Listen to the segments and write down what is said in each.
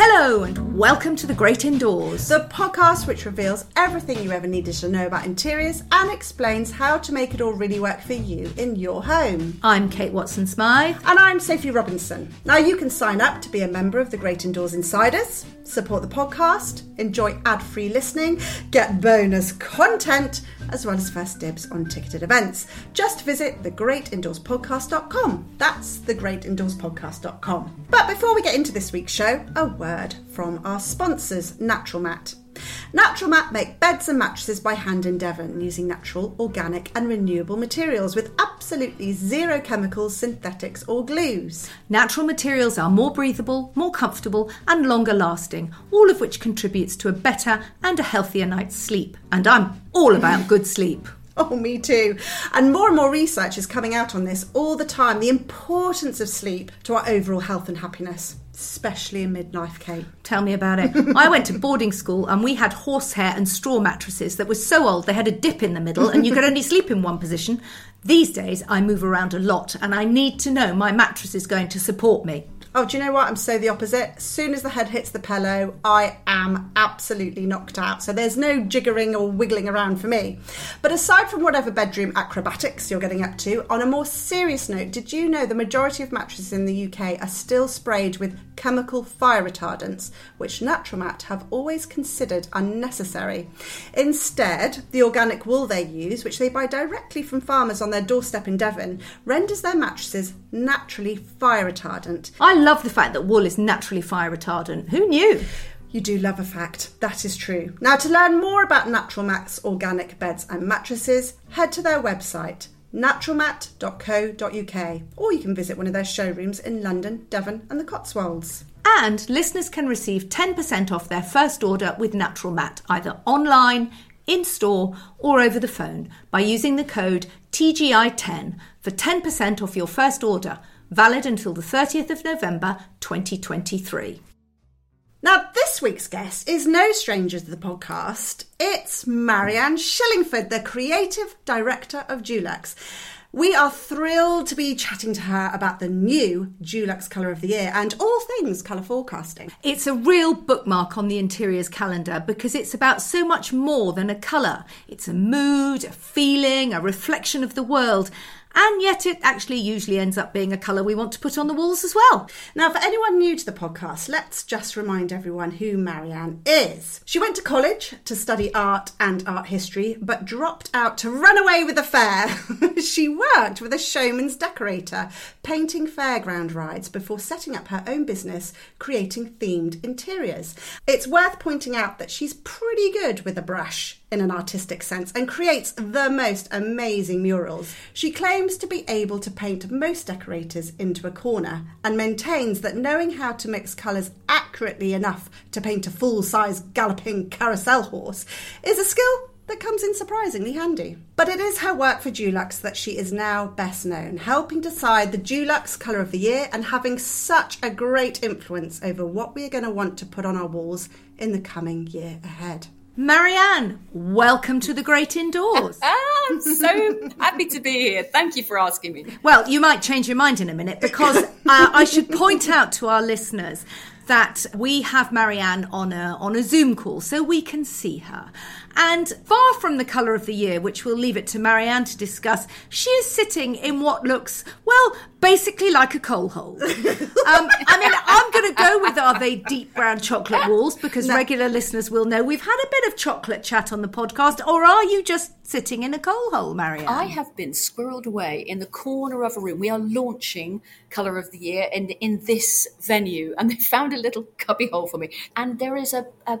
Hello, and welcome to The Great Indoors. The podcast which reveals everything you ever needed to know about interiors and explains how to make it all really work for you in your home. I'm Kate Watson Smyth. And I'm Sophie Robinson. Now you can sign up to be a member of the Great Indoors Insiders, support the podcast, enjoy ad free listening, get bonus content, as well as first dibs on ticketed events. Just visit thegreatindoorspodcast.com. That's thegreatindoorspodcast.com. But before we get into this week's show, a word from our sponsors, Naturalmat. Naturalmat make beds and mattresses by hand in Devon using natural, organic, and renewable materials with absolutely zero chemicals, synthetics, or glues. Natural materials are more breathable, more comfortable, and longer lasting, all of which contributes to a better and a healthier night's sleep. And I'm all about good sleep. Oh, me too. And more and more research is coming out on this all the time the importance of sleep to our overall health and happiness especially in midlife, Kate. Tell me about it. I went to boarding school and we had horsehair and straw mattresses that were so old they had a dip in the middle and you could only sleep in one position. These days I move around a lot and I need to know my mattress is going to support me. Oh, do you know what? I'm so the opposite. As soon as the head hits the pillow, I am absolutely knocked out. So there's no jiggering or wiggling around for me. But aside from whatever bedroom acrobatics you're getting up to, on a more serious note, did you know the majority of mattresses in the UK are still sprayed with chemical fire retardants, which Naturalmat have always considered unnecessary? Instead, the organic wool they use, which they buy directly from farmers on their doorstep in Devon, renders their mattresses naturally fire retardant. I love the fact that wool is naturally fire retardant. Who knew? You do love a fact. That is true. Now, to learn more about Naturalmat's organic beds and mattresses, head to their website naturalmat.co.uk or you can visit one of their showrooms in London, Devon, and the Cotswolds. And listeners can receive 10% off their first order with Naturalmat, either online, in store, or over the phone by using the code TGI10 for 10% off your first order valid until the 30th of November 2023. Now, this week's guest is no stranger to the podcast. It's Marianne Shillingford, the creative director of Dulux. We are thrilled to be chatting to her about the new Dulux Colour of the Year and all things colour forecasting. It's a real bookmark on the interiors calendar because it's about so much more than a colour. It's a mood, a feeling, a reflection of the world and yet it actually usually ends up being a colour we want to put on the walls as well. Now, for anyone new to the podcast, let's just remind everyone who Marianne is. She went to college to study art and art history, but dropped out to run away with the fair. she worked with a showman's decorator, painting fairground rides before setting up her own business, creating themed interiors. It's worth pointing out that she's pretty good with a brush in an artistic sense and creates the most amazing murals. She claims to be able to paint most decorators into a corner and maintains that knowing how to mix colours accurately enough to paint a full size galloping carousel horse is a skill that comes in surprisingly handy. But it is her work for Dulux that she is now best known, helping decide the Dulux colour of the year and having such a great influence over what we are going to want to put on our walls in the coming year ahead. Marianne, welcome to the great indoors. I'm so happy to be here. Thank you for asking me. Well, you might change your mind in a minute because uh, I should point out to our listeners that we have Marianne on a on a Zoom call so we can see her. And far from the colour of the year, which we'll leave it to Marianne to discuss, she is sitting in what looks, well, basically like a coal hole. um, I mean, I'm going to go with are they deep brown chocolate walls because no. regular listeners will know we've had a bit of chocolate chat on the podcast, or are you just sitting in a coal hole, Marianne? I have been squirreled away in the corner of a room. We are launching Colour of the Year in, in this venue, and they found a little cubbyhole for me. And there is a, a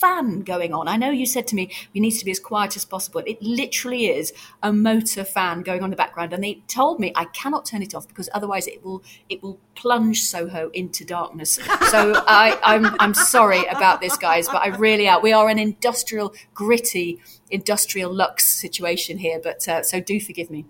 fan going on. I know you said to me we need to be as quiet as possible. It literally is a motor fan going on in the background, and they told me I cannot turn it off because otherwise it will it will plunge Soho into darkness. So I, I'm I'm sorry about this, guys, but I really are. We are an industrial, gritty, industrial lux situation here, but uh, so do forgive me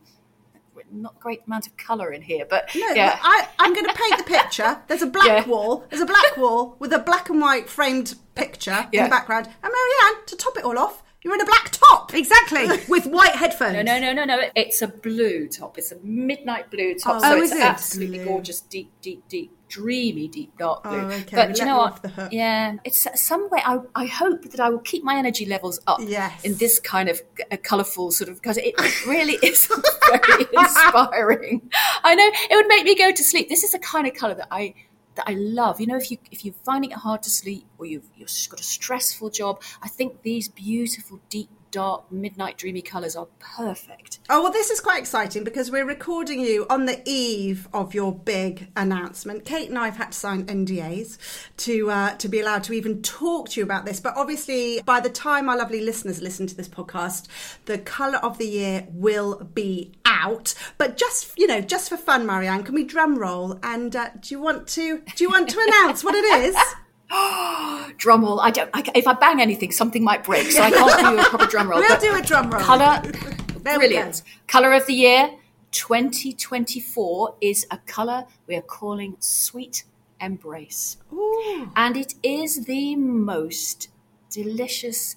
not a great amount of colour in here, but no, yeah. I, am going to paint the picture. There's a black yeah. wall. There's a black wall with a black and white framed picture yeah. in the background. And Marianne, to top it all off, You're in a black top. Exactly, with white headphones. No, no, no, no, no. It's a blue top. It's a midnight blue top. Oh, so Oh, it's absolutely Blue. gorgeous, deep, deep, deep, dreamy, deep dark blue. Oh, okay. But you know what? off the hook. Yeah, it's some way. I, I hope that I will keep my energy levels up Yes. in this kind of uh, colourful sort of because it really is very inspiring. I know it would make me go to sleep. This is the kind of colour that I that I love. You know, if you if you're finding it hard to sleep or you've you've got a stressful job, I think these beautiful, deep, dark, midnight, dreamy colours are perfect. Oh, well, this is quite exciting because we're recording you on the eve of your big announcement. Kate and I have had to sign NDAs to uh, to be allowed to even talk to you about this. But obviously, by the time our lovely listeners listen to this podcast, the colour of the year will be out. But just you know, just for fun, Marianne, can we drum roll? And uh, do you want to do you want to announce what it is? Drum roll. I don't. I, if I bang anything, something might break, so I can't do a proper drum roll. We'll do a drum roll. Color, brilliant. Color of the year 2024 is a color we are calling Sweet Embrace. Ooh. And it is the most delicious,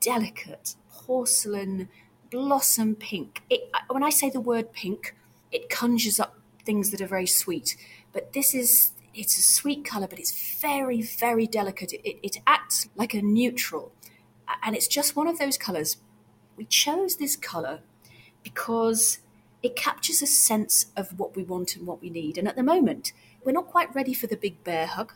delicate porcelain blossom pink. It, when I say the word pink, it conjures up things that are very sweet. But this is, it's a sweet color, but it's very, very delicate. It, it, it acts like a neutral. And it's just one of those colors. We chose this color because it captures a sense of what we want and what we need. And at the moment, we're not quite ready for the big bear hug.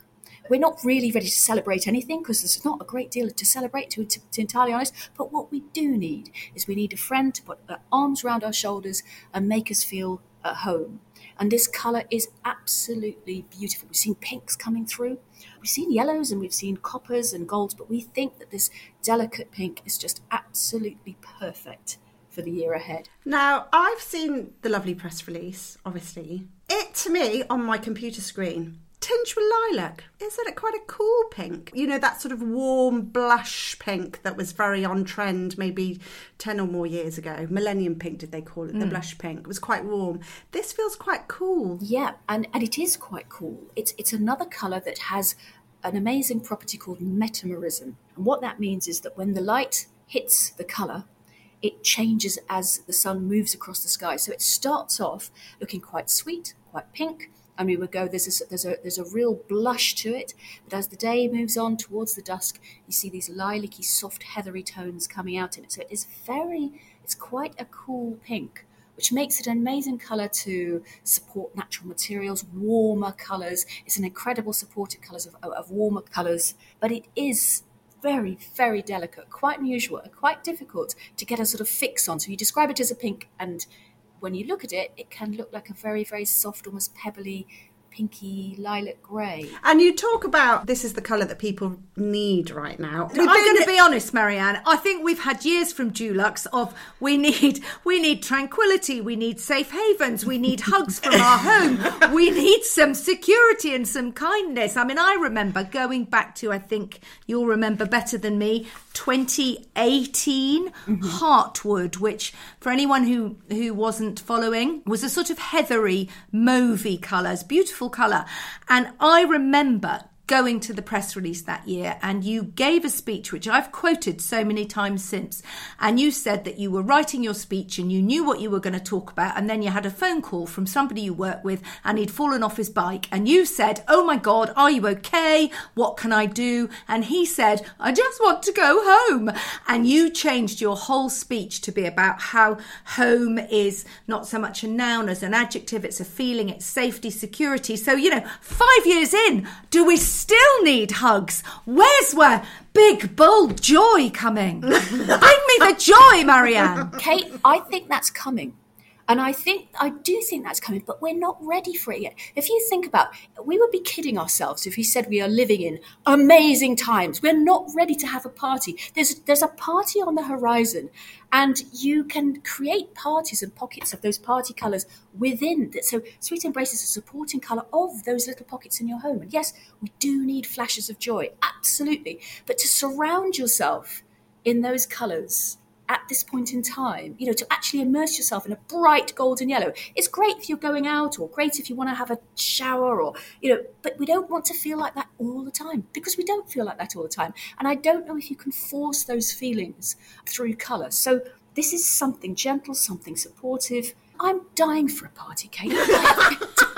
We're not really ready to celebrate anything because there's not a great deal to celebrate, to, to, to be entirely honest. But what we do need is we need a friend to put their arms around our shoulders and make us feel at home. And this colour is absolutely beautiful. We've seen pinks coming through, we've seen yellows, and we've seen coppers and golds, but we think that this delicate pink is just absolutely perfect for the year ahead. Now, I've seen the lovely press release, obviously. It, to me, on my computer screen, tinged with lilac. Isn't it quite a cool pink? You know, that sort of warm blush pink that was very on trend maybe 10 or more years ago. Millennium pink, did they call it? The hmm. blush pink. It was quite warm. This feels quite cool. Yeah, and, and it is quite cool. It's it's another colour that has an amazing property called metamerism. And what that means is that when the light hits the colour, it changes as the sun moves across the sky. So it starts off looking quite sweet, quite pink, and we would go there's a, there's a there's a real blush to it. But as the day moves on towards the dusk, you see these lilac-y, soft, heathery tones coming out in it. So it is very it's quite a cool pink which makes it an amazing colour to support natural materials, warmer colours. It's an incredible supported colours of, of warmer colours, but it is very, very delicate, quite unusual, quite difficult to get a sort of fix on. So you describe it as a pink, and when you look at it, it can look like a very, very soft, almost pebbly, pinky lilac grey. And you talk about this is the colour that people need right now. I'm going to be honest, Marianne. I think we've had years from Dulux of we need we need tranquility, we need safe havens, we need hugs from our home, we need some security and some kindness. I mean, I remember going back to I think you'll remember better than me, 2018 Heartwood, which for anyone who who wasn't following was a sort of heathery, mauvey colours, beautiful colour, and I remember going to the press release that year and you gave a speech which I've quoted so many times since and you said that you were writing your speech and you knew what you were going to talk about and then you had a phone call from somebody you work with and he'd fallen off his bike and you said oh my god are you okay? What can I do? And he said I just want to go home. And you changed your whole speech to be about how home is not so much a noun as an adjective it's a feeling it's safety security. So you know 5 years in do we still need hugs. Where's where big, bold joy coming? Bring me the joy, Marianne. Kate, I think that's coming. And I think, I do think that's coming, but we're not ready for it yet. If you think about we would be kidding ourselves if we said we are living in amazing times. We're not ready to have a party. There's, there's a party on the horizon, and you can create parties and pockets of those party colours within. That. So, Sweet Embrace is a supporting colour of those little pockets in your home. And yes, we do need flashes of joy, absolutely. But to surround yourself in those colours at this point in time, you know, to actually immerse yourself in a bright golden yellow. It's great if you're going out or great if you want to have a shower or, you know, but we don't want to feel like that all the time because we don't feel like that all the time. And I don't know if you can force those feelings through colour. So this is something gentle, something supportive. I'm dying for a party, Kate.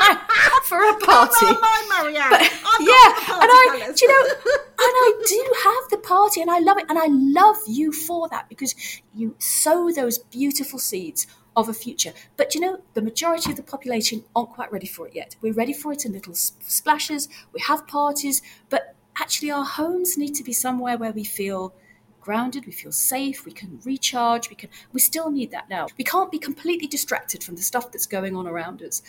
for a party. Come on, my Marianne. But- yeah, and I, colours. do you know, and I do have the party, and I love it, and I love you for that because you sow those beautiful seeds of a future. But you know, the majority of the population aren't quite ready for it yet. We're ready for it in little splashes. We have parties, but actually, our homes need to be somewhere where we feel grounded, we feel safe, we can recharge, we can we still need that now. We can't be completely distracted from the stuff that's going on around us.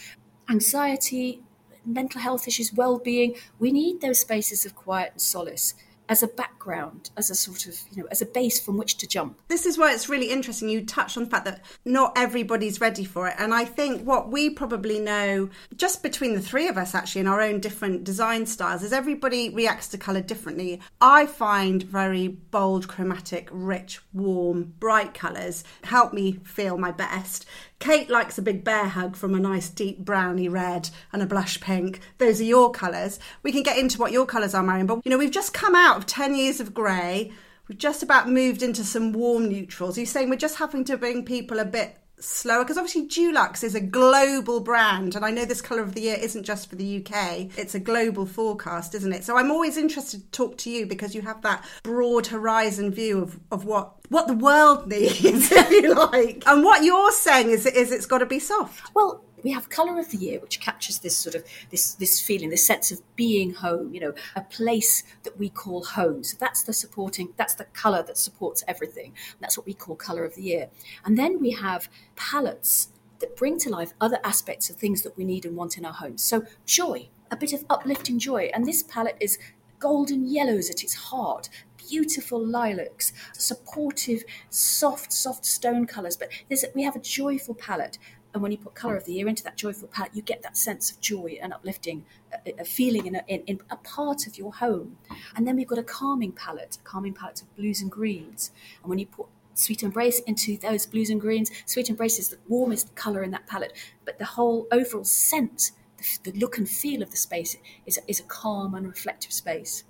Anxiety, mental health issues, well-being, we need those spaces of quiet and solace as a background, as a sort of, you know, as a base from which to jump. this is why it's really interesting. You touched on the fact that not everybody's ready for it. And I think what we probably know, just between the three of us actually, in our own different design styles, is everybody reacts to colour differently. I find very bold, chromatic, rich, warm, bright colours help me feel my best. Kate likes a big bear hug from a nice deep browny red and a blush pink. Those are your colours. We can get into what your colours are, Marianne, but you know, we've just come out of 10 years of grey. We've just about moved into some warm neutrals. Are you saying we're just having to bring people a bit slower? Because obviously Dulux is a global brand, and I know this colour of the year isn't just for the UK. It's a global forecast, isn't it? So I'm always interested to talk to you because you have that broad horizon view of, of what what the world needs, if you like. And what you're saying is is it's got to be soft. Well, we have colour of the year, which captures this sort of this this feeling, this sense of being home. You know, a place that we call home. So that's the supporting. That's the colour that supports everything. That's what we call colour of the year. And then we have palettes that bring to life other aspects of things that we need and want in our homes. So joy, a bit of uplifting joy, and this palette is golden yellows at its heart. Beautiful lilacs, supportive, soft, soft stone colours. But we have a joyful palette and when you put colour of the year into that joyful palette, you get that sense of joy and uplifting, a, a feeling in a, in, in a part of your home. And then we've got a calming palette, a calming palette of blues and greens. And when you put Sweet Embrace into those blues and greens, Sweet Embrace is the warmest colour in that palette, but the whole overall scent, the, the look and feel of the space is, is a calm and reflective space.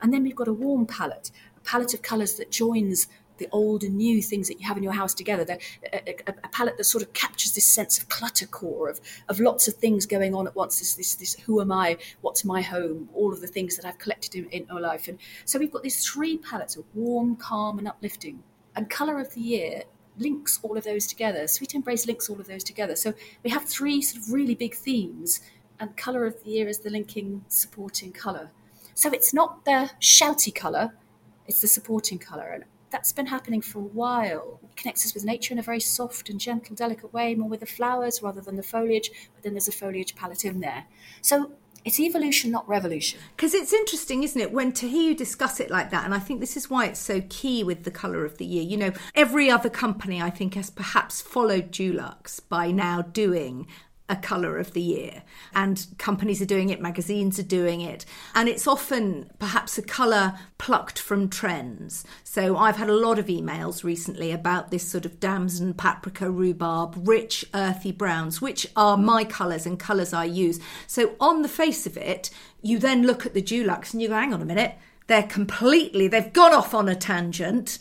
And then we've got a warm palette, a palette of colours that joins the old and new things that you have in your house together. A, a, palette that sort of captures this sense of cluttercore of of lots of things going on at once. This this this who am I? What's my home? All of the things that I've collected in, in my life. And so we've got these three palettes of warm, calm, and uplifting. And colour of the year links all of those together. Sweet Embrace links all of those together. So we have three sort of really big themes, and colour of the year is the linking, supporting colour. So it's not the shouty colour, it's the supporting colour. And that's been happening for a while. It connects us with nature in a very soft and gentle, delicate way, more with the flowers rather than the foliage, but then there's a foliage palette in there. So it's evolution, not revolution. Because it's interesting, isn't it, when to hear you discuss it like that, and I think this is why it's so key with the colour of the year. You know, every other company I think has perhaps followed Dulux by now doing a colour of the year. And companies are doing it, magazines are doing it. And it's often perhaps a colour plucked from trends. So I've had a lot of emails recently about this sort of damson, paprika, rhubarb, rich, earthy browns, which are my colours and colours I use. So on the face of it, you then look at the Dulux and you go, hang on a minute, they're completely, they've gone off on a tangent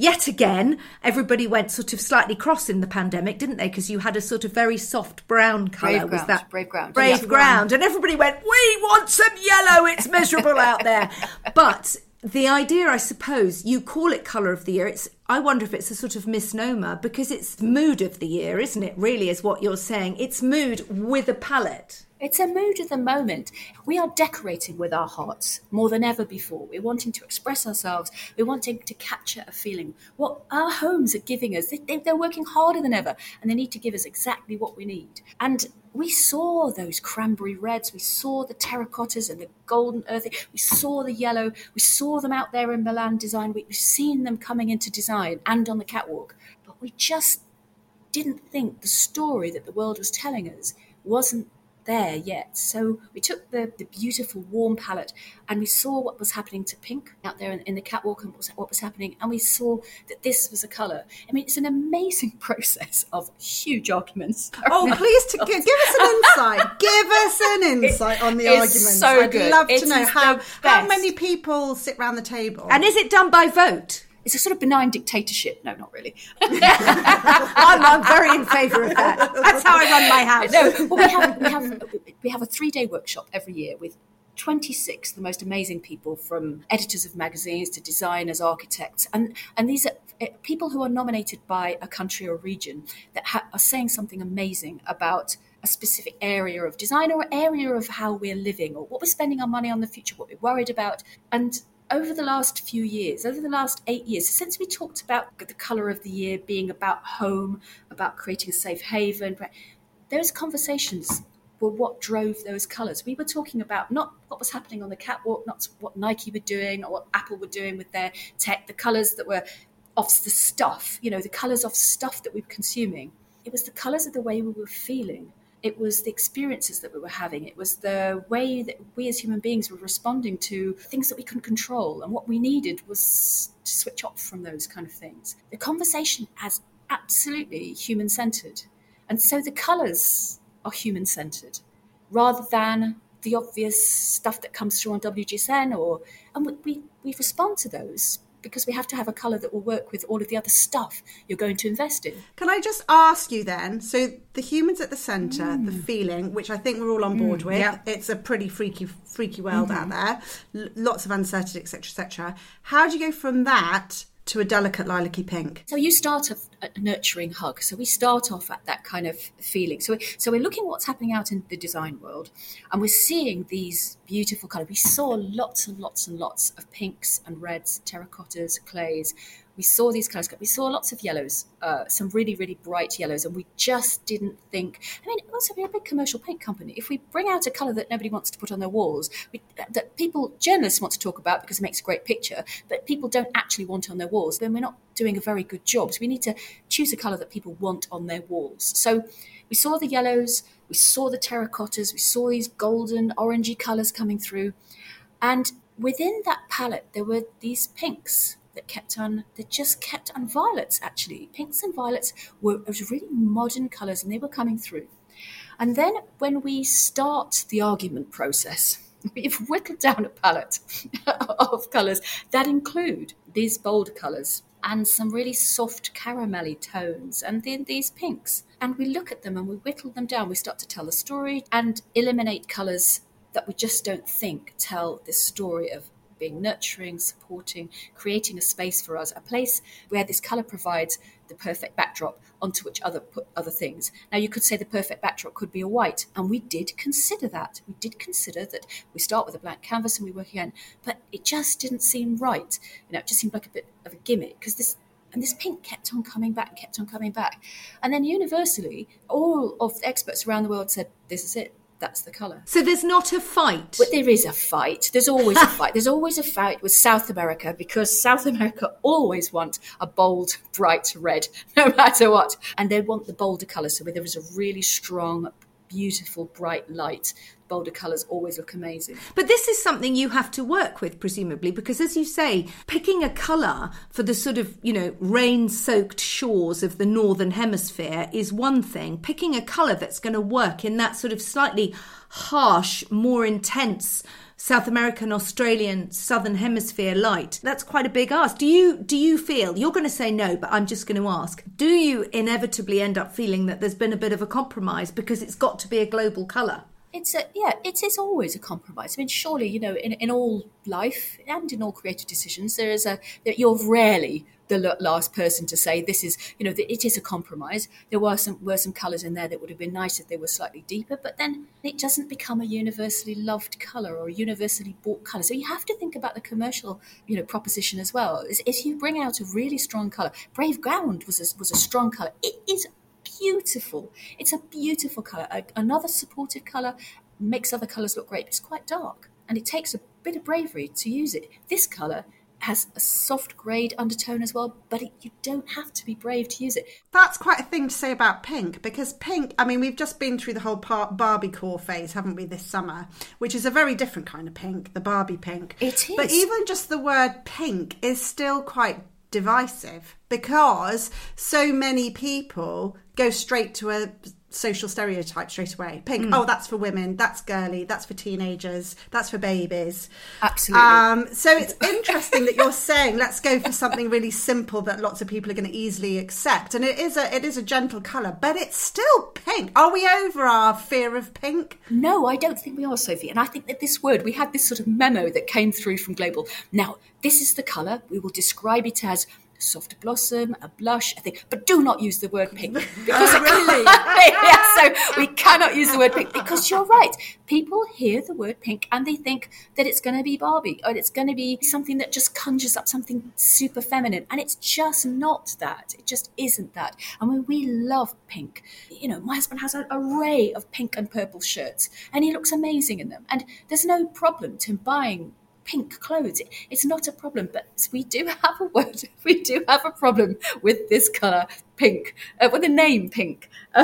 yet again, everybody went sort of slightly cross in the pandemic, didn't they? Because you had a sort of very soft brown colour. Brave was ground, that brave ground. Brave ground, and everybody went, "We want some yellow. It's miserable out there." But the idea, I suppose, you call it colour of the year. It's I wonder if it's a sort of misnomer because it's mood of the year, isn't it? Really, is what you're saying. It's mood with a palette. It's a mood of the moment. We are decorating with our hearts more than ever before. We're wanting to express ourselves. We're wanting to capture a feeling. What our homes are giving us, they, they're working harder than ever, and they need to give us exactly what we need. And we saw those cranberry reds, we saw the terracottas and the golden earthy, we saw the yellow, we saw them out there in Milan Design Week, we've seen them coming into design and on the catwalk, but we just didn't think the story that the world was telling us wasn't there yet. So we took the, the beautiful warm palette and we saw what was happening to pink out there in, in the catwalk and what was, what was happening. And we saw that this was a colour. I mean, it's an amazing process of huge arguments. Oh, please to, give, give us an insight. give us an insight on the It's arguments. so I'd good. love to know how, how many people sit around the table. And is it done by vote? It's a sort of benign dictatorship. No, not really. I'm, I'm very in favour of that. That's how I run my house. no, well, we have we have we have a three day workshop every year with. 26 the most amazing people from editors of magazines to designers architects and and these are uh, people who are nominated by a country or region that ha- are saying something amazing about a specific area of design or area of how we're living or what we're spending our money on the future what we're worried about and over the last few years, over the last eight years, since we talked about the colour of the year being about home, about creating a safe haven, those conversations were what drove those colours. We were talking about not what was happening on the catwalk, not what Nike were doing or what Apple were doing with their tech, the colours that were off the stuff, you know, the colours of stuff that we were consuming. It was the colours of the way we were feeling. It was the experiences that we were having. It was the way that we as human beings were responding to things that we couldn't control. And what we needed was to switch off from those kind of things. The conversation as absolutely human centered. And so the colours are human centered rather than the obvious stuff that comes through on WGSN or and we, we, we respond to those because we have to have a colour that will work with all of the other stuff you're going to invest in. Can I just ask you then? So the humans at the centre, the mm. feeling, which I think we're all on board mm, with. yeah. It's a pretty freaky, freaky world out mm-hmm. there. L- lots of uncertainty, etc., etc. How do you go from that to a delicate lilac-y pink? So you start a, a nurturing hug. So we start off at that kind of feeling. So, so we're looking what's happening out in the design world, and we're seeing these beautiful colours. We saw lots and lots and lots of pinks and reds, terracottas, clays. We saw these colours. We saw lots of yellows, uh, some really, really bright yellows, and we just didn't think. I mean, also we're a big commercial paint company. If we bring out a colour that nobody wants to put on their walls, we, that people journalists want to talk about because it makes a great picture, but people don't actually want on their walls, then we're not doing a very good job. So we need to choose a colour that people want on their walls. So we saw the yellows, we saw the terracottas, we saw these golden, orangey colours coming through, and within that palette there were these pinks that kept on that just kept on violets actually. Pinks and violets were really modern colors and they were coming through. And then when we start the argument process we've whittled down a palette of colors that include these bold colors and some really soft caramelly tones and then these pinks. And we look at them and we whittle them down. We start to tell the story and eliminate colors that we just don't think tell this story of being nurturing, supporting, creating a space for us, a place where this color provides the perfect backdrop onto which other put other things. Now you could say the perfect backdrop could be a white, and we did consider that. We did consider that we start with a blank canvas and we work again, but it just didn't seem right. You know, it just seemed like a bit of a gimmick because this and this pink kept on coming back, kept on coming back. And then universally, all of the experts around the world said, This is it. That's the colour. So there's not a fight. But there is a fight. There's always a fight. There's always a fight with South America because South America always want a bold, bright red, no matter what. And they want the bolder colour. So there is a really strong, beautiful, bright light, bolder colours always look amazing. But this is something you have to work with, presumably, because as you say, picking a colour for the sort of, you know, rain soaked shores of the Northern Hemisphere is one thing. Picking a colour that's going to work in that sort of slightly harsh, more intense South American, Australian, Southern Hemisphere light. That's quite a big ask. Do you do you feel you're going to say no, but I'm just going to ask. Do you inevitably end up feeling that there's been a bit of a compromise because it's got to be a global colour? It's a yeah, it is always a compromise. I mean, surely you know, in, in all life and in all creative decisions, there is a that you're rarely the last person to say this is you know it is a compromise. There were some were some colours in there that would have been nice if they were slightly deeper, but then it doesn't become a universally loved colour or a universally bought colour. So you have to think about the commercial you know proposition as well. If you bring out a really strong colour, Brave Ground was a, was a strong colour. It is beautiful. It's a beautiful colour. A, another supportive colour makes other colours look great. It's quite dark and it takes a bit of bravery to use it. This colour has a soft grade undertone as well, but it, you don't have to be brave to use it. That's quite a thing to say about pink because pink, I mean, we've just been through the whole par- Barbie core phase, haven't we, this summer, which is a very different kind of pink, the Barbie pink. It But even just the word pink is still quite divisive because so many people go straight to a social stereotype straight away. Pink, Mm. oh, that's for women, that's girly, that's for teenagers, that's for babies. Absolutely. Um, so it's interesting that you're saying let's go for something really simple that lots of people are going to easily accept, and it is a it is a gentle colour, but it's still pink. Are we over our fear of pink? No, I don't think we are, Sophie. And I think that this word, we had this sort of memo that came through from Global. Now, this is the colour. We will describe it as soft blossom, a blush, I think, but do not use the word pink. Oh, because really? yeah, so we cannot use the word pink because you're right. People hear the word pink and they think that it's going to be Barbie or it's going to be something that just conjures up something super feminine. And it's just not that. It just isn't that. I mean, we love pink. You know, my husband has an array of pink and purple shirts and he looks amazing in them. And there's no problem to him buying pink clothes. It's not a problem, but we do have a word. We do have a problem with this colour, pink, uh, with the name pink.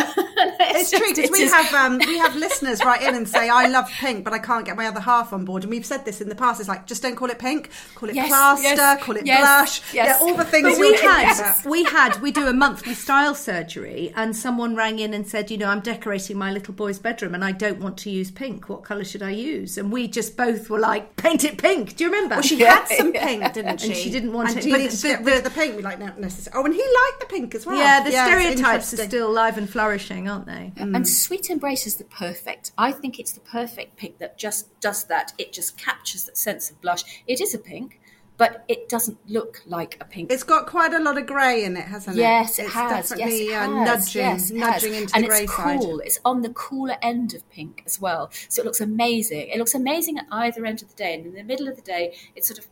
It's true because we have um, we have listeners write in and say I love pink, but I can't get my other half on board. And we've said this in the past. It's like just don't call it pink, call it Yes, plaster, yes, call it yes, blush. yes. Yeah, all the things. We had, we had, we do a monthly style surgery, and someone rang in and said, you know, I'm decorating my little boy's bedroom, and I don't want to use pink. What colour should I use? And we just both were like, paint it pink. Do you remember? Well, she Yeah, had some pink, didn't she? And she didn't want and it. But the- to get rid of the pink? We like no necessarily. Oh, and he liked the pink as well. yeah, the it's stereotypes are still alive and flourishing, aren't they? And Sweet Embrace is the perfect. I think it's the perfect pink that just does that. It just captures that sense of blush. It is a pink, but it doesn't look like a pink. It's got quite a lot of grey in it, hasn't it? Yes, it it's has. Yes, Definitely it uh, has. nudging, yes, it nudging has. into and the grey it's side. cool. It's on the cooler end of pink as well, so it looks amazing. It looks amazing at either end of the day, and in the middle of the day, it's sort of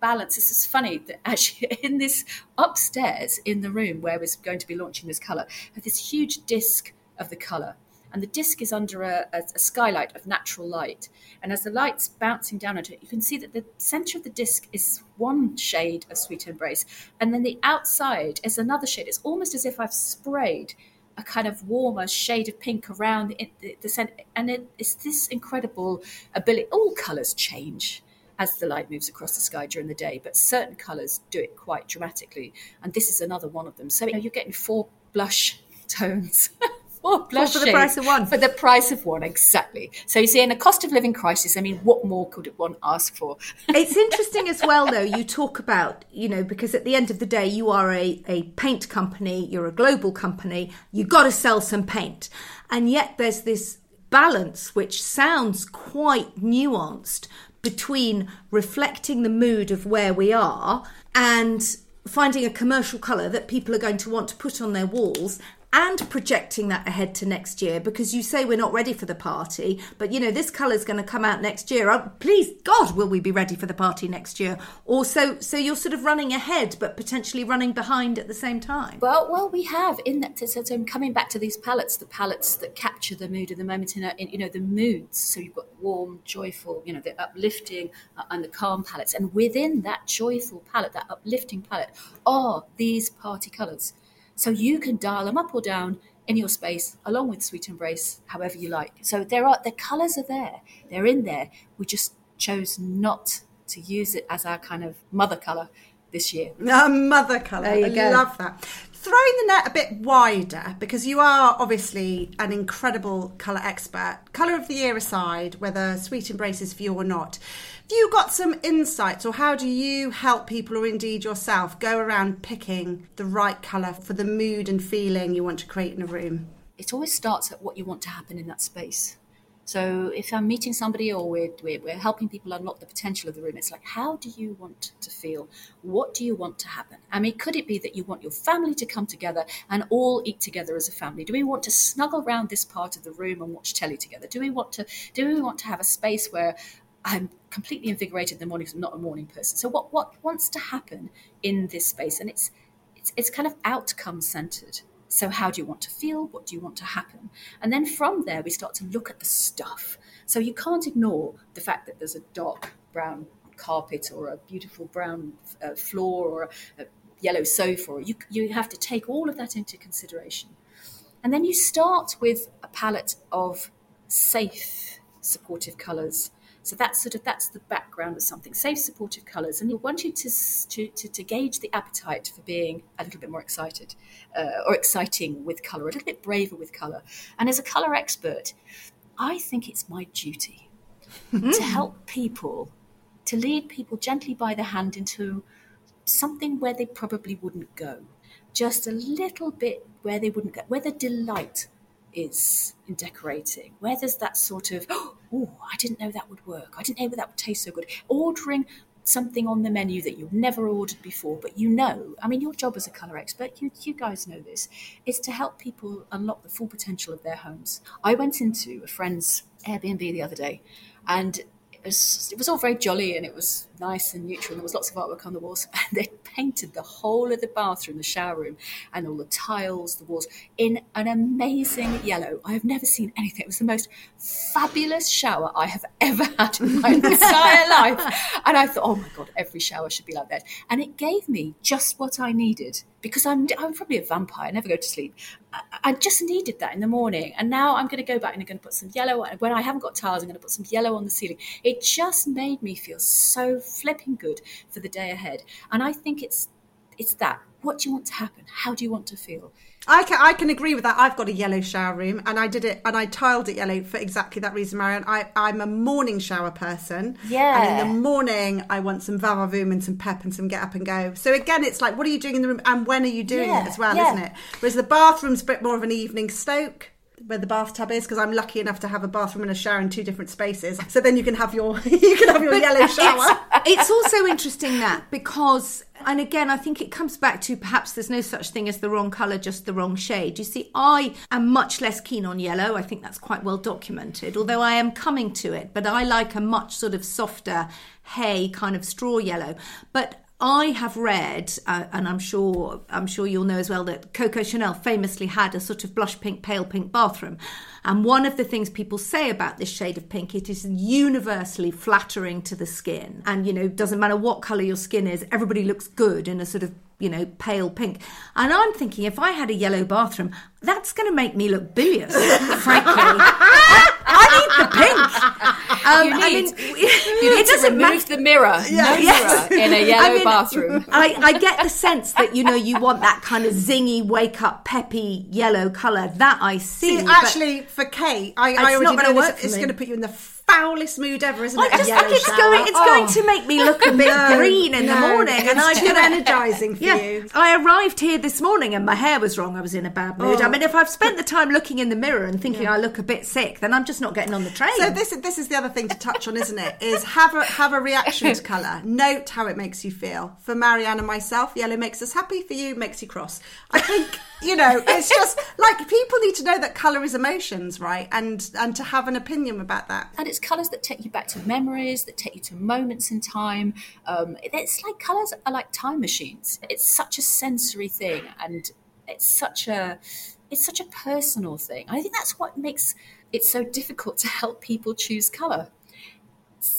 balance. This is funny that actually in this upstairs in the room where we're going to be launching this color, have this huge disc of the color. And the disc is under a, a, a skylight of natural light. And as the light's bouncing down onto it, you can see that the center of the disc is one shade of Sweet Embrace. And then the outside is another shade. It's almost as if I've sprayed a kind of warmer shade of pink around the, the, the center. And it, it's this incredible ability. All colors change as the light moves across the sky during the day, but certain colours do it quite dramatically, and this is another one of them. So you know, you're getting four blush tones. Four blush for the price of one. For the price of one, exactly. So you see, in a cost of living crisis, I mean, what more could one ask for? it's interesting as well though you talk about you know because at the end of the day you are a, a paint company you're a global company you've got to sell some paint and yet there's this balance which sounds quite nuanced between reflecting the mood of where we are and finding a commercial colour that people are going to want to put on their walls and projecting that ahead to next year because you say we're not ready for the party but you know this colour is going to come out next year oh, please god will we be ready for the party next year or so so you're sort of running ahead but potentially running behind at the same time Well, well, we have in that. So, so I'm coming back to these palettes, the palettes that capture the mood of the moment in, a, in you know the moods. So you've got warm, joyful, you know, the uplifting uh, and the calm palettes, and within that joyful palette, that uplifting palette, are these party colours. So you can dial them up or down in your space, along with Sweet Embrace, however you like. So there are the colours are there, they're in there. We just chose not to use it as our kind of mother colour this year. A mother colour. There you I go. love that. Throwing the net a bit wider, because you are obviously an incredible colour expert. Colour of the year aside, whether Sweet Embrace is for you or not, have you got some insights or how do you help people or indeed yourself go around picking the right colour for the mood and feeling you want to create in a room? it always starts at what you want to happen in that space. So if I'm meeting somebody or we're, we're, helping people unlock the potential of the room, it's like, how do you want to feel? What do you want to happen? I mean, could it be that you want your family to come together and all eat together as a family? Do we want to snuggle around this part of the room and watch telly together? Do we want to do we want to have a space where I'm completely invigorated in the morning 'cause I'm not a morning person? So what what wants to happen in this space? And it's it's, it's kind of outcome centered. So, how do you want to feel? What do you want to happen? And then from there, we start to look at the stuff. So, you can't ignore the fact that there's a dark brown carpet or a beautiful brown uh, floor or a, a yellow sofa. You, you have to take all of that into consideration. And then you start with a palette of safe, supportive colours. So that's sort of that's the background of something. Safe, supportive colours, and we want you to, to, to, to gauge the appetite for being a little bit more excited uh, or exciting with colour, a little bit braver with colour. And as a colour expert, I think it's my duty to help people, to lead people gently by the hand into something where they probably wouldn't go, just a little bit where they wouldn't go, where the delight is in decorating, where there's that sort of, oh, I didn't know that would work. I didn't know that would taste so good. Ordering something on the menu that you've never ordered before, but you know, I mean, your job as a colour expert, you, you guys know this, is to help people unlock the full potential of their homes. I went into a friend's Airbnb the other day and was, it was all very jolly and it was nice and neutral. And there was lots of artwork on the walls, and they painted the whole of the bathroom, the shower room, and all the tiles, the walls in an amazing yellow. I have never seen anything. It was the most fabulous shower I have ever had in my entire life. And I thought, oh my god, every shower should be like that. And it gave me just what I needed because I'm I'm probably a vampire. I never go to sleep. I, I just needed that in the morning, and now I'm going to go back and I'm going to put some yellow. When I haven't got tiles, I'm going to put some yellow on the ceiling. It just made me feel so flipping good for the day ahead. And I think it's it's that. What do you want to happen? How do you want to feel? I can I can agree with that. I've got a yellow shower room, and I did it, and I tiled it yellow for exactly that reason, Marianne. I I'm a morning shower person. Yeah. And in the morning, I want some vavavoom and some pep and some get up and go. So again, it's like, what are you doing in the room, and when are you doing Yeah, it as well, yeah. isn't it? Whereas the bathroom's a bit more of an evening stoke. Where the bathtub is, because I'm lucky enough to have a bathroom and a shower in two different spaces. So then you can have your you can have your yellow shower. it's also interesting that because and again i think it comes back to perhaps there's no such thing as the wrong color just the wrong shade. You see i am much less keen on yellow. I think that's quite well documented although i am coming to it. But i like a much sort of softer hay kind of straw yellow. But I have read, uh, and I'm sure I'm sure you'll know as well that Coco Chanel famously had a sort of blush pink, pale pink bathroom, and one of the things people say about this shade of pink, it is universally flattering to the skin, and you know doesn't matter what color your skin is, everybody looks good in a sort of you know pale pink. And I'm thinking if I had a yellow bathroom, that's going to make me look bilious, frankly. I, I need the pink. Um, You I need- mean, You need it doesn't remove matter. the mirror. No Yes. mirror in a yellow I mean, bathroom. I, I get the sense that you know you want that kind of zingy, wake up, peppy yellow colour. That I see. See, actually, for Kate, I, I It's already know for it's going to put you in the foulest mood ever, isn't it? A just think it's shower. going. It's Oh. going to make me look a bit No, green in the no, morning, and it's I too energising for yeah, you. I arrived here this morning and my hair was wrong. I was in a bad mood. Oh. I mean, if I've spent the time looking in the mirror and thinking I look a bit sick, then I'm just not getting on the train. So this is this is the other thing to touch on, isn't it? Is have a have a reaction to colour. Note how it makes you feel. For Marianne and myself, yellow makes us happy. For you, makes you cross. I think you know it's just like people need to know that colour is emotions, right? And and to have an opinion about that. and it's colours that take you back to memories, that take you to moments in time. Um, it's like colours are like time machines. It's such a sensory thing, and it's such a it's such a personal thing. I think that's what makes it so difficult to help people choose colour.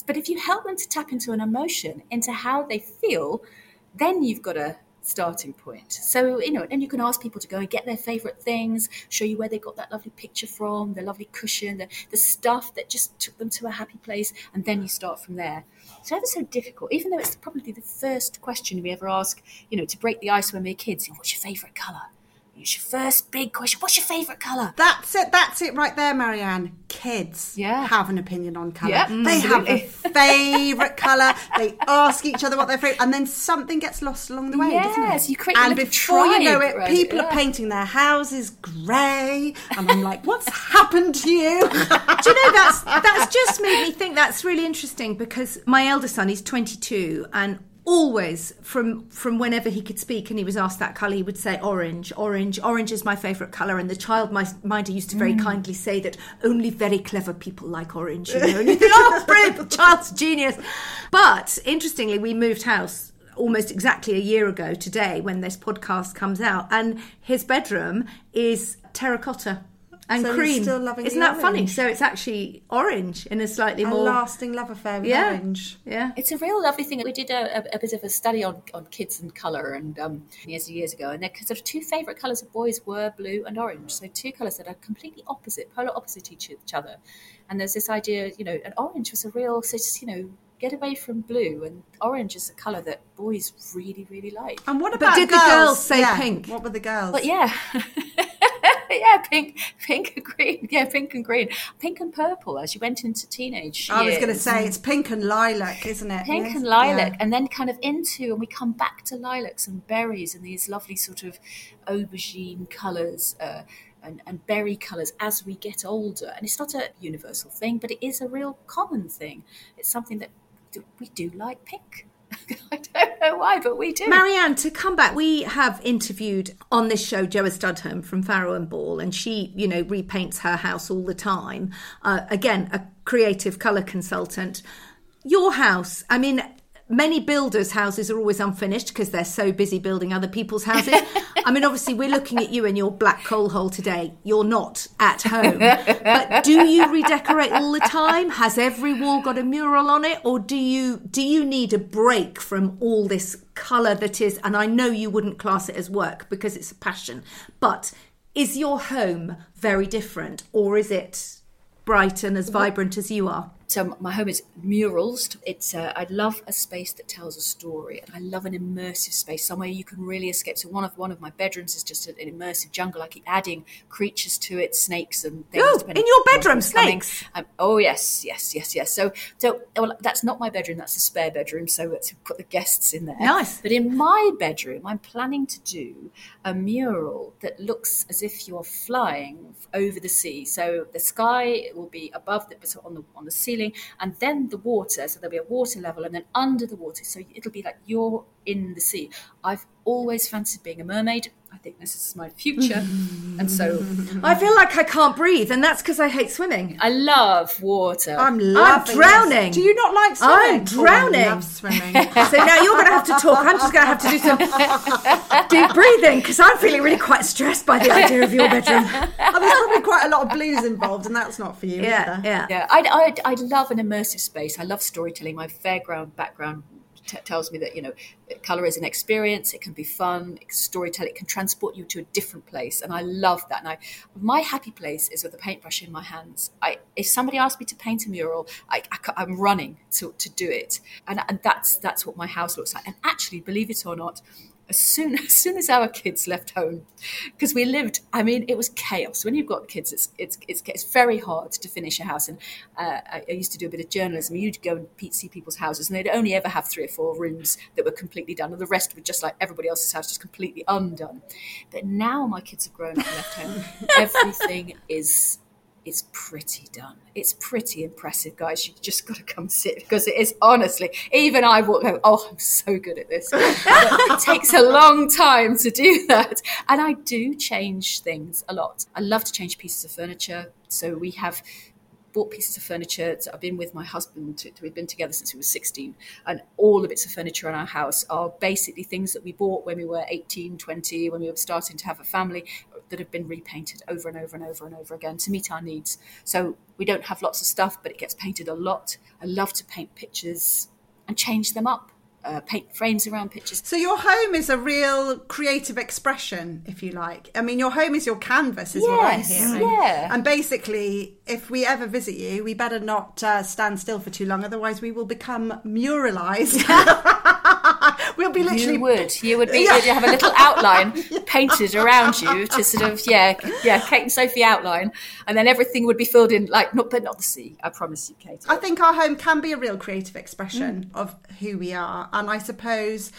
But if you help them to tap into an emotion, into how they feel, then you've got a starting point. So, you know, and you can ask people to go and get their favorite things, show you where they got that lovely picture from, the lovely cushion, the, the stuff that just took them to a happy place, and then you start from there. It's ever so difficult, even though it's probably the first question we ever ask, you know, to break the ice when we're kids. What's your favorite colour? It's your first big question. What's your favourite colour? That's it. That's it right there, Marianne. Kids Yeah. have an opinion on colour. Yeah, they mm-hmm. have a favourite colour. They ask each other what their favourite, and then something gets lost along the way, doesn't it? Yes, you create a and before you know it, people it, are painting their houses grey, and I'm like, what's happened to you? Do you know that's that's just made me think that's really interesting because my elder son he's 22 and always from from whenever he could speak and he was asked that color he would say orange. Orange orange is my favorite color and the child mi- minder used to very mm. kindly say that only very clever people like orange you know. And you think oh brilliant child's genius. But interestingly we moved house almost exactly a year ago today when this podcast comes out. And his bedroom is terracotta and So cream. still loving Isn't the that funny? So it's actually orange in a slightly A more lasting love affair with Yeah. orange. yeah. It's a real lovely thing. We did a, a, a bit of a study on, on kids and colour and um, years and years ago, and their sort of two favourite colours of boys were blue and orange. So two colours that are completely opposite, polar opposite each each other. And there's this idea, you know, and orange was a real, so just, you know, get away from blue, and orange is a colour that boys really, really like. And what But about did the girls? girls say Yeah, pink? What were the girls? But yeah. yeah, pink, pink and green. Yeah, pink and green, pink and purple. As you went into teenage, I was going to say it's pink and lilac, isn't it? pink Yes? and lilac, Yeah. and then kind of into, and we come back to lilacs and berries and these lovely sort of aubergine colours. Uh, and, and berry colours as we get older. And it's not a universal thing, but it is a real common thing. It's something that we do like pink. I don't know why, but we do. Marianne, to come back, we have interviewed on this show Joa Studholme from Farrow and Ball, and she, you know, repaints her house all the time. Uh, again, a creative colour consultant. Your house, I mean, many builders' houses are always unfinished because they're so busy building other people's houses. I mean, obviously, we're looking at you in your black coal hole today. You're not at home. But do you redecorate all the time? Has every wall got a mural on it? Or do you do you need a break from all this colour that is and I know you wouldn't class it as work because it's a passion, but is your home very different or is it bright and as vibrant as you are? So my home is murals. It's uh, I love a space that tells a story, and I love an immersive space, somewhere you can really escape. So one of one of my bedrooms is just an immersive jungle. I keep adding creatures to it, snakes and things. Oh, in your bedroom, snakes? Um, oh yes, yes, yes, yes. So so well, that's not my bedroom. That's a spare bedroom. So let's put the guests in there. Nice. But in my bedroom, I'm planning to do a mural that looks as if you're flying over the sea. So the sky will be above the so on the on the ceiling, and then the water. So there'll be a water level, and then under the water. So it'll be like you're in the sea. I've always fancied being a mermaid. I think this is my future, and so I feel like I can't breathe, and that's because I hate swimming. I love water. I'm loving drowning. This. Do you not like swimming? I'm Oh, drowning. I love swimming. So now you're going to have to talk. I'm just going to have to do some deep breathing because I'm feeling really quite stressed by the idea of your bedroom. oh, there's probably quite a lot of blues involved, and that's not for you Yeah, either. yeah. Yeah, I, I, I love an immersive space. I love storytelling. My fairground background t- tells me that you know, color is an experience. It can be fun. storytelling. It can transport you to a different place, and I love that. And I, my happy place is with a paintbrush in my hands. I, if somebody asked me to paint a mural, I, I, am running to, to do it, and, and that's that's what my house looks like. And actually, believe it or not, as soon as soon as our kids left home, because we lived, I mean, it was chaos. When you've got kids, it's it's it's, it's very hard to finish a house. And uh, I, I used to do a bit of journalism. You'd go and see people's houses, and they'd only ever have three or four rooms that were completely done, and the rest were just like everybody else's house, just completely undone. But now my kids have grown up and left home. Everything is it's pretty done. It's pretty impressive, guys. You've just got to come sit because it is honestly, even I walk home, oh, I'm so good at this. It takes a long time to do that. And I do change things a lot. I love to change pieces of furniture. So we have bought pieces of furniture. So I've been with my husband. We've been together since we were 16. And all the bits of furniture in our house are basically things that we bought when we were 18, 20, when we were starting to have a family that have been repainted over and over and over and over again to meet our needs. So we don't have lots of stuff, but it gets painted a lot. I love to paint pictures and change them up. Uh, paint frames around pictures. So your home is a real creative expression, if you like. I mean, your home is your canvas, is what I'm Yes, hearing. yeah. And basically, if we ever visit you, we better not uh, stand still for too long, otherwise we will become muralised. we'll be literally. You would. You would be. Yeah. You'd have a little outline painted around you to sort of yeah, yeah, Kate and Sophie outline, and then everything would be filled in like not, but not the sea. I promise you, Kate. I think our home can be a real creative expression mm. of who we are. And I suppose,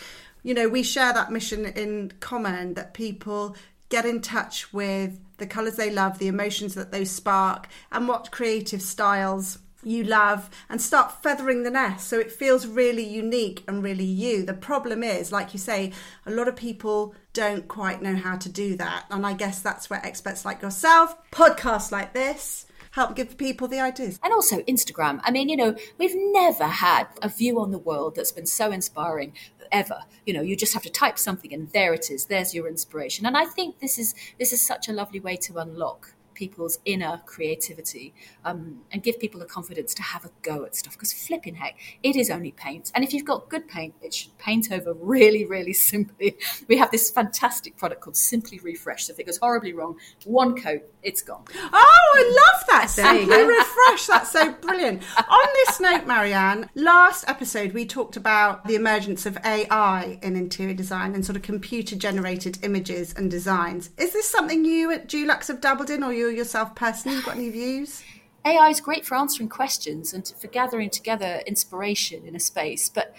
you know, we share that mission in common that people get in touch with the colours they love, the emotions that those spark, and what creative styles you love and start feathering the nest so it feels really unique and really you. The problem is, like you say, a lot of people don't quite know how to do that. And I guess that's where experts like yourself, podcasts like this, help give people the ideas. and also Instagram. I mean, you know, we've never had a view on the world that's been so inspiring ever. You know, you just have to type something and there it is. There's your inspiration. And I think this is this is such a lovely way to unlock people's inner creativity um, and give people the confidence to have a go at stuff. Because flipping heck, it is only paint. And if you've got good paint, it should paint over really, really simply. We have this fantastic product called Simply Refresh. So if it goes horribly wrong, one coat, it's gone. Oh, I love that. Simply Refresh. That's so brilliant. On this note, Marianne, last episode we talked about the emergence of AI in interior design and sort of computer generated images and designs. Is this something you at Dulux have dabbled in or you yourself personally got any views? AI is great for answering questions and for gathering together inspiration in a space, but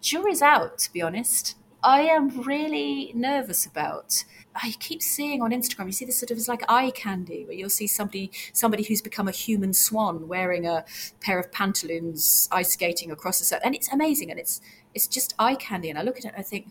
jury's out, to be honest. I am really nervous about. I keep seeing on Instagram, you see this sort of as like eye candy, where you'll see somebody somebody who's become a human swan wearing a pair of pantaloons, ice skating across the set, and it's amazing, and it's it's just eye candy. And I look at it, and I think,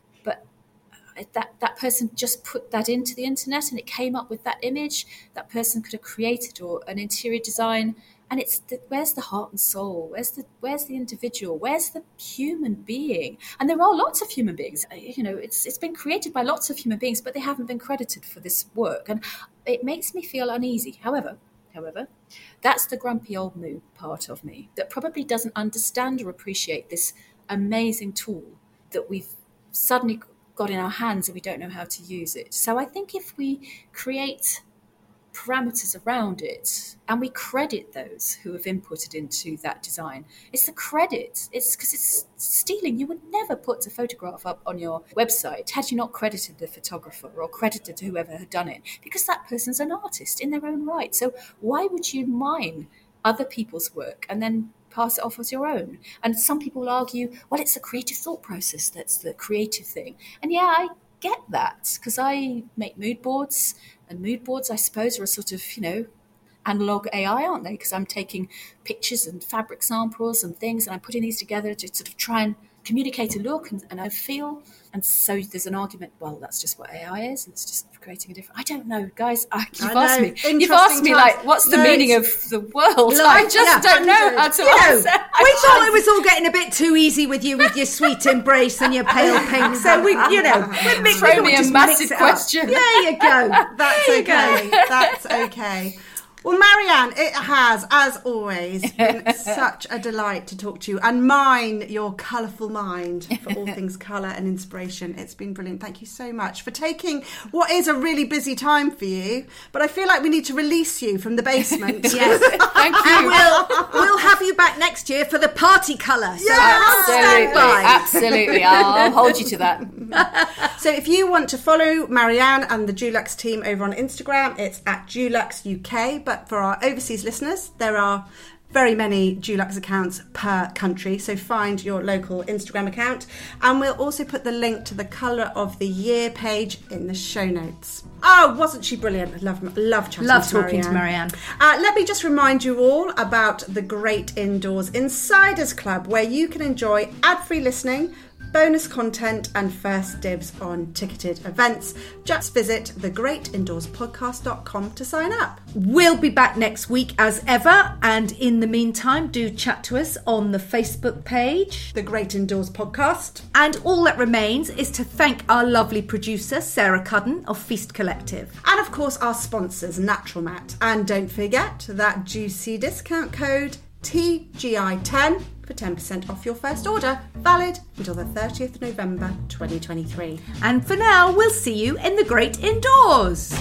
that that person just put that into the internet and it came up with that image that person could have created or an interior design. And it's the, where's the heart and soul? Where's the where's the individual? Where's the human being? And there are lots of human beings. Uh, you know it's it's been created by lots of human beings but they haven't been credited for this work. And it makes me feel uneasy. However however that's the grumpy old moo part of me that probably doesn't understand or appreciate this amazing tool that we've suddenly got in our hands and we don't know how to use it. So I think if we create parameters around it and we credit those who have inputted into that design it's the credit. It's because it's stealing. You would never put a photograph up on your website had you not credited the photographer or credited whoever had done it because that person's an artist in their own right. So why would you mine other people's work and then pass it off as your own. And some people argue, well, it's the creative thought process that's the creative thing. And yeah, I get that because I make mood boards, and mood boards, I suppose, are a sort of, you know, analog AI, aren't they? Because I'm taking pictures and fabric samples and things, and I'm putting these together to sort of try and communicate a look and, and I feel. And so there's an argument, well, that's just what AI is, and it's just creating a different. I don't know, guys. I, you've I asked me. You've asked me like, what's the no, meaning of the world? I just yeah, don't know how to you answer. Know, we thought it was all getting a bit too easy with you, with your sweet embrace and your pale pink. So we, you know, we're throw me a massive question. There you go. That's okay. That's okay. Well, Marianne, it has, as always, been such a delight to talk to you and mine your colourful mind for all things colour and inspiration. It's been brilliant. Thank you so much for taking what is a really busy time for you, but I feel like we need to release you from the basement. yes, thank you. And we'll, we'll have you back next year for the party colour. So absolutely, absolutely. I'll hold you to that. So if you want to follow Marianne and the Dulux team over on Instagram, it's at Dulux UK. But for our overseas listeners, there are very many Dulux accounts per country. So find your local Instagram account. And we'll also put the link to the colour of the year page in the show notes. Oh, wasn't she brilliant? Love, love chatting love to talking Marianne. to Marianne. Uh, let me just remind you all about the Great Indoors Insiders Club, where you can enjoy ad-free listening bonus content, and first dibs on ticketed events. Just visit thegreatindoorspodcast.com to sign up. We'll be back next week as ever, and in the meantime, do chat to us on the Facebook page, The Great Indoors Podcast. And all that remains is to thank our lovely producer, Sarah Cudden of Feast Collective. And of course, our sponsors, Naturalmat. And don't forget that juicy discount code TGI10 for 10% off your first order, valid until the 30th November 2023. And for now, we'll see you in the great indoors.